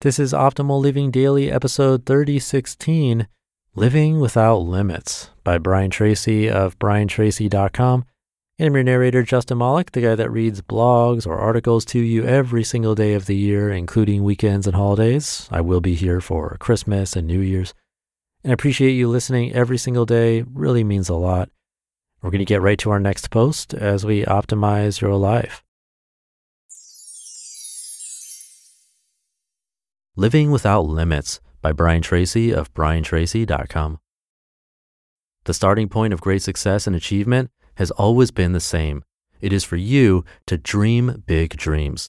This is Optimal Living Daily, episode 3016 Living Without Limits by Brian Tracy of briantracy.com. And I'm your narrator, Justin Malik, the guy that reads blogs or articles to you every single day of the year, including weekends and holidays. I will be here for Christmas and New Year's. And I appreciate you listening every single day. Really means a lot. We're going to get right to our next post as we optimize your life. Living Without Limits by Brian Tracy of briantracy.com. The starting point of great success and achievement has always been the same. It is for you to dream big dreams.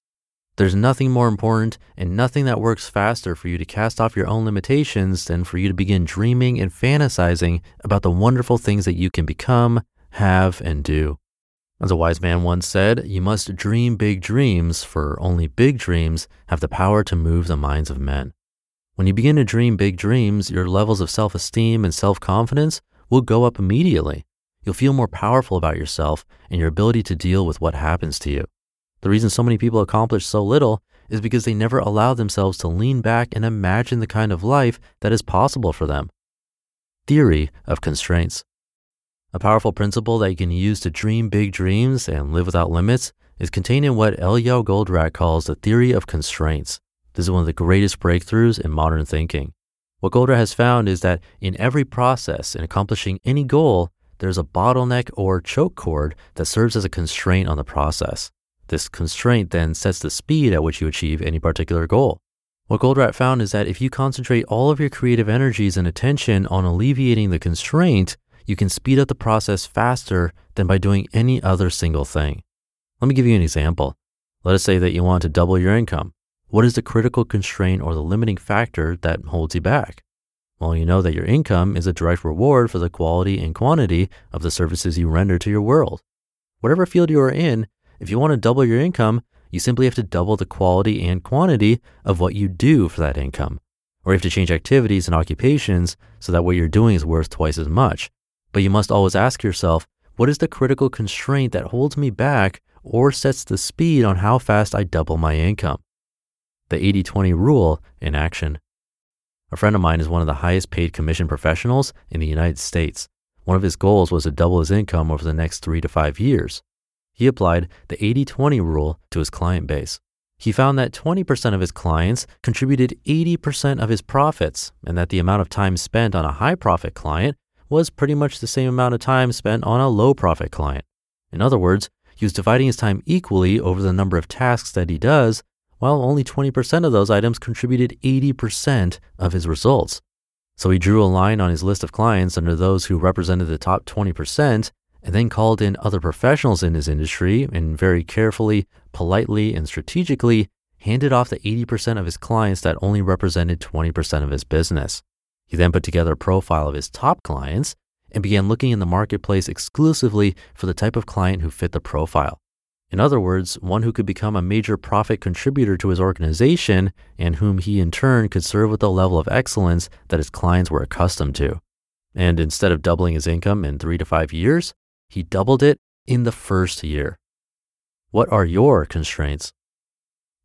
There's nothing more important and nothing that works faster for you to cast off your own limitations than for you to begin dreaming and fantasizing about the wonderful things that you can become, have, and do. As a wise man once said, you must dream big dreams, for only big dreams have the power to move the minds of men. When you begin to dream big dreams, your levels of self esteem and self confidence will go up immediately. You'll feel more powerful about yourself and your ability to deal with what happens to you. The reason so many people accomplish so little is because they never allow themselves to lean back and imagine the kind of life that is possible for them. Theory of constraints. A powerful principle that you can use to dream big dreams and live without limits is contained in what Eliyahu Goldratt calls the theory of constraints. This is one of the greatest breakthroughs in modern thinking. What Goldratt has found is that in every process in accomplishing any goal, there's a bottleneck or choke cord that serves as a constraint on the process. This constraint then sets the speed at which you achieve any particular goal. What Goldratt found is that if you concentrate all of your creative energies and attention on alleviating the constraint, you can speed up the process faster than by doing any other single thing. Let me give you an example. Let us say that you want to double your income. What is the critical constraint or the limiting factor that holds you back? Well, you know that your income is a direct reward for the quality and quantity of the services you render to your world. Whatever field you are in, if you want to double your income, you simply have to double the quality and quantity of what you do for that income. Or you have to change activities and occupations so that what you're doing is worth twice as much. But you must always ask yourself, what is the critical constraint that holds me back or sets the speed on how fast I double my income? The 80 20 rule in action. A friend of mine is one of the highest paid commission professionals in the United States. One of his goals was to double his income over the next three to five years. He applied the 80 20 rule to his client base. He found that 20% of his clients contributed 80% of his profits, and that the amount of time spent on a high profit client was pretty much the same amount of time spent on a low profit client. In other words, he was dividing his time equally over the number of tasks that he does, while only 20% of those items contributed 80% of his results. So he drew a line on his list of clients under those who represented the top 20% and then called in other professionals in his industry and very carefully, politely, and strategically handed off the 80% of his clients that only represented 20% of his business. He then put together a profile of his top clients and began looking in the marketplace exclusively for the type of client who fit the profile. In other words, one who could become a major profit contributor to his organization and whom he in turn could serve with the level of excellence that his clients were accustomed to. And instead of doubling his income in three to five years, he doubled it in the first year. What are your constraints?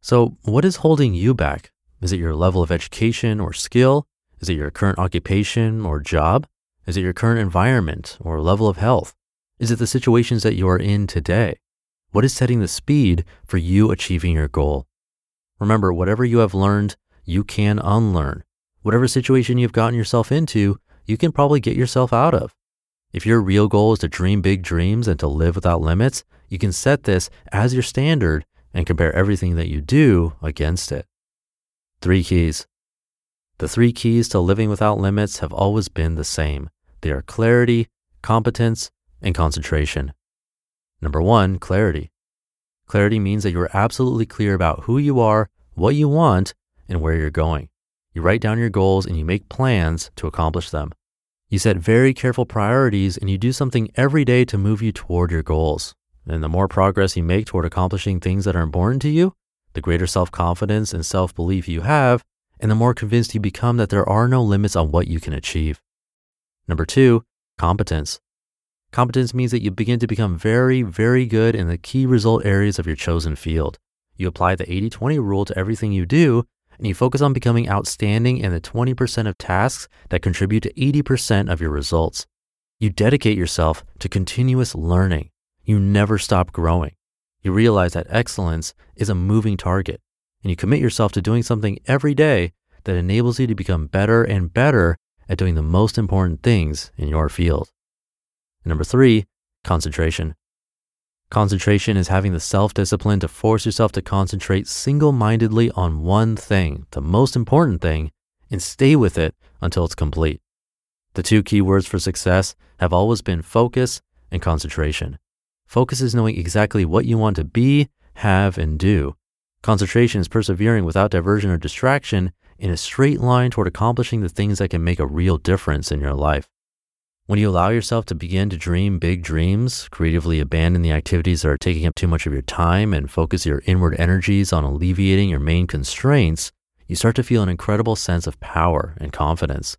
So, what is holding you back? Is it your level of education or skill? Is it your current occupation or job? Is it your current environment or level of health? Is it the situations that you are in today? What is setting the speed for you achieving your goal? Remember, whatever you have learned, you can unlearn. Whatever situation you've gotten yourself into, you can probably get yourself out of. If your real goal is to dream big dreams and to live without limits, you can set this as your standard and compare everything that you do against it. Three keys. The three keys to living without limits have always been the same. They are clarity, competence, and concentration. Number one, clarity. Clarity means that you are absolutely clear about who you are, what you want, and where you're going. You write down your goals and you make plans to accomplish them. You set very careful priorities and you do something every day to move you toward your goals. And the more progress you make toward accomplishing things that are important to you, the greater self confidence and self belief you have, and the more convinced you become that there are no limits on what you can achieve. Number two, competence. Competence means that you begin to become very, very good in the key result areas of your chosen field. You apply the 80 20 rule to everything you do, and you focus on becoming outstanding in the 20% of tasks that contribute to 80% of your results. You dedicate yourself to continuous learning. You never stop growing. You realize that excellence is a moving target, and you commit yourself to doing something every day that enables you to become better and better at doing the most important things in your field. Number three, concentration. Concentration is having the self discipline to force yourself to concentrate single mindedly on one thing, the most important thing, and stay with it until it's complete. The two key words for success have always been focus and concentration. Focus is knowing exactly what you want to be, have, and do. Concentration is persevering without diversion or distraction in a straight line toward accomplishing the things that can make a real difference in your life. When you allow yourself to begin to dream big dreams, creatively abandon the activities that are taking up too much of your time, and focus your inward energies on alleviating your main constraints, you start to feel an incredible sense of power and confidence.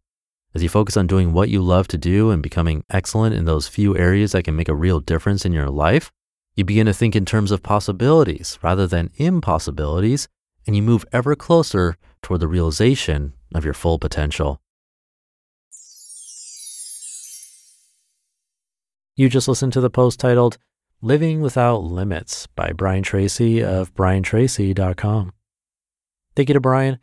As you focus on doing what you love to do and becoming excellent in those few areas that can make a real difference in your life, you begin to think in terms of possibilities rather than impossibilities, and you move ever closer toward the realization of your full potential. You just listened to the post titled Living Without Limits by Brian Tracy of briantracy.com. Thank you to Brian.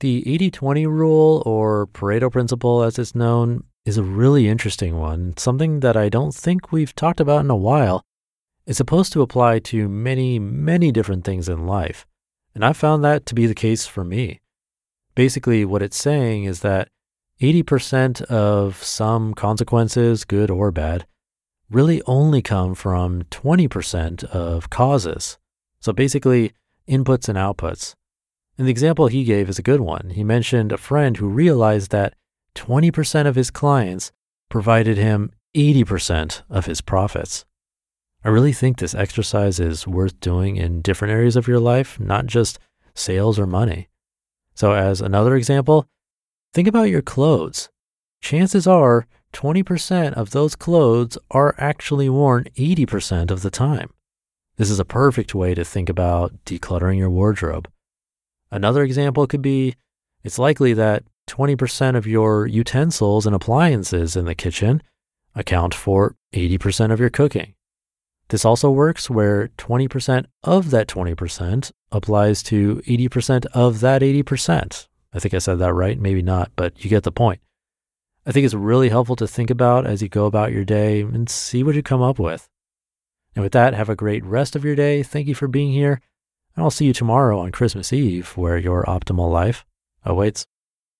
The 80 20 rule, or Pareto principle as it's known, is a really interesting one, something that I don't think we've talked about in a while. It's supposed to apply to many, many different things in life, and I found that to be the case for me. Basically, what it's saying is that 80% of some consequences, good or bad, really only come from 20% of causes. So basically, inputs and outputs. And the example he gave is a good one. He mentioned a friend who realized that 20% of his clients provided him 80% of his profits. I really think this exercise is worth doing in different areas of your life, not just sales or money. So, as another example, think about your clothes. Chances are 20% of those clothes are actually worn 80% of the time. This is a perfect way to think about decluttering your wardrobe. Another example could be it's likely that 20% of your utensils and appliances in the kitchen account for 80% of your cooking. This also works where 20% of that 20% applies to 80% of that 80%. I think I said that right, maybe not, but you get the point. I think it's really helpful to think about as you go about your day and see what you come up with. And with that, have a great rest of your day. Thank you for being here. And I'll see you tomorrow on Christmas Eve, where your optimal life awaits.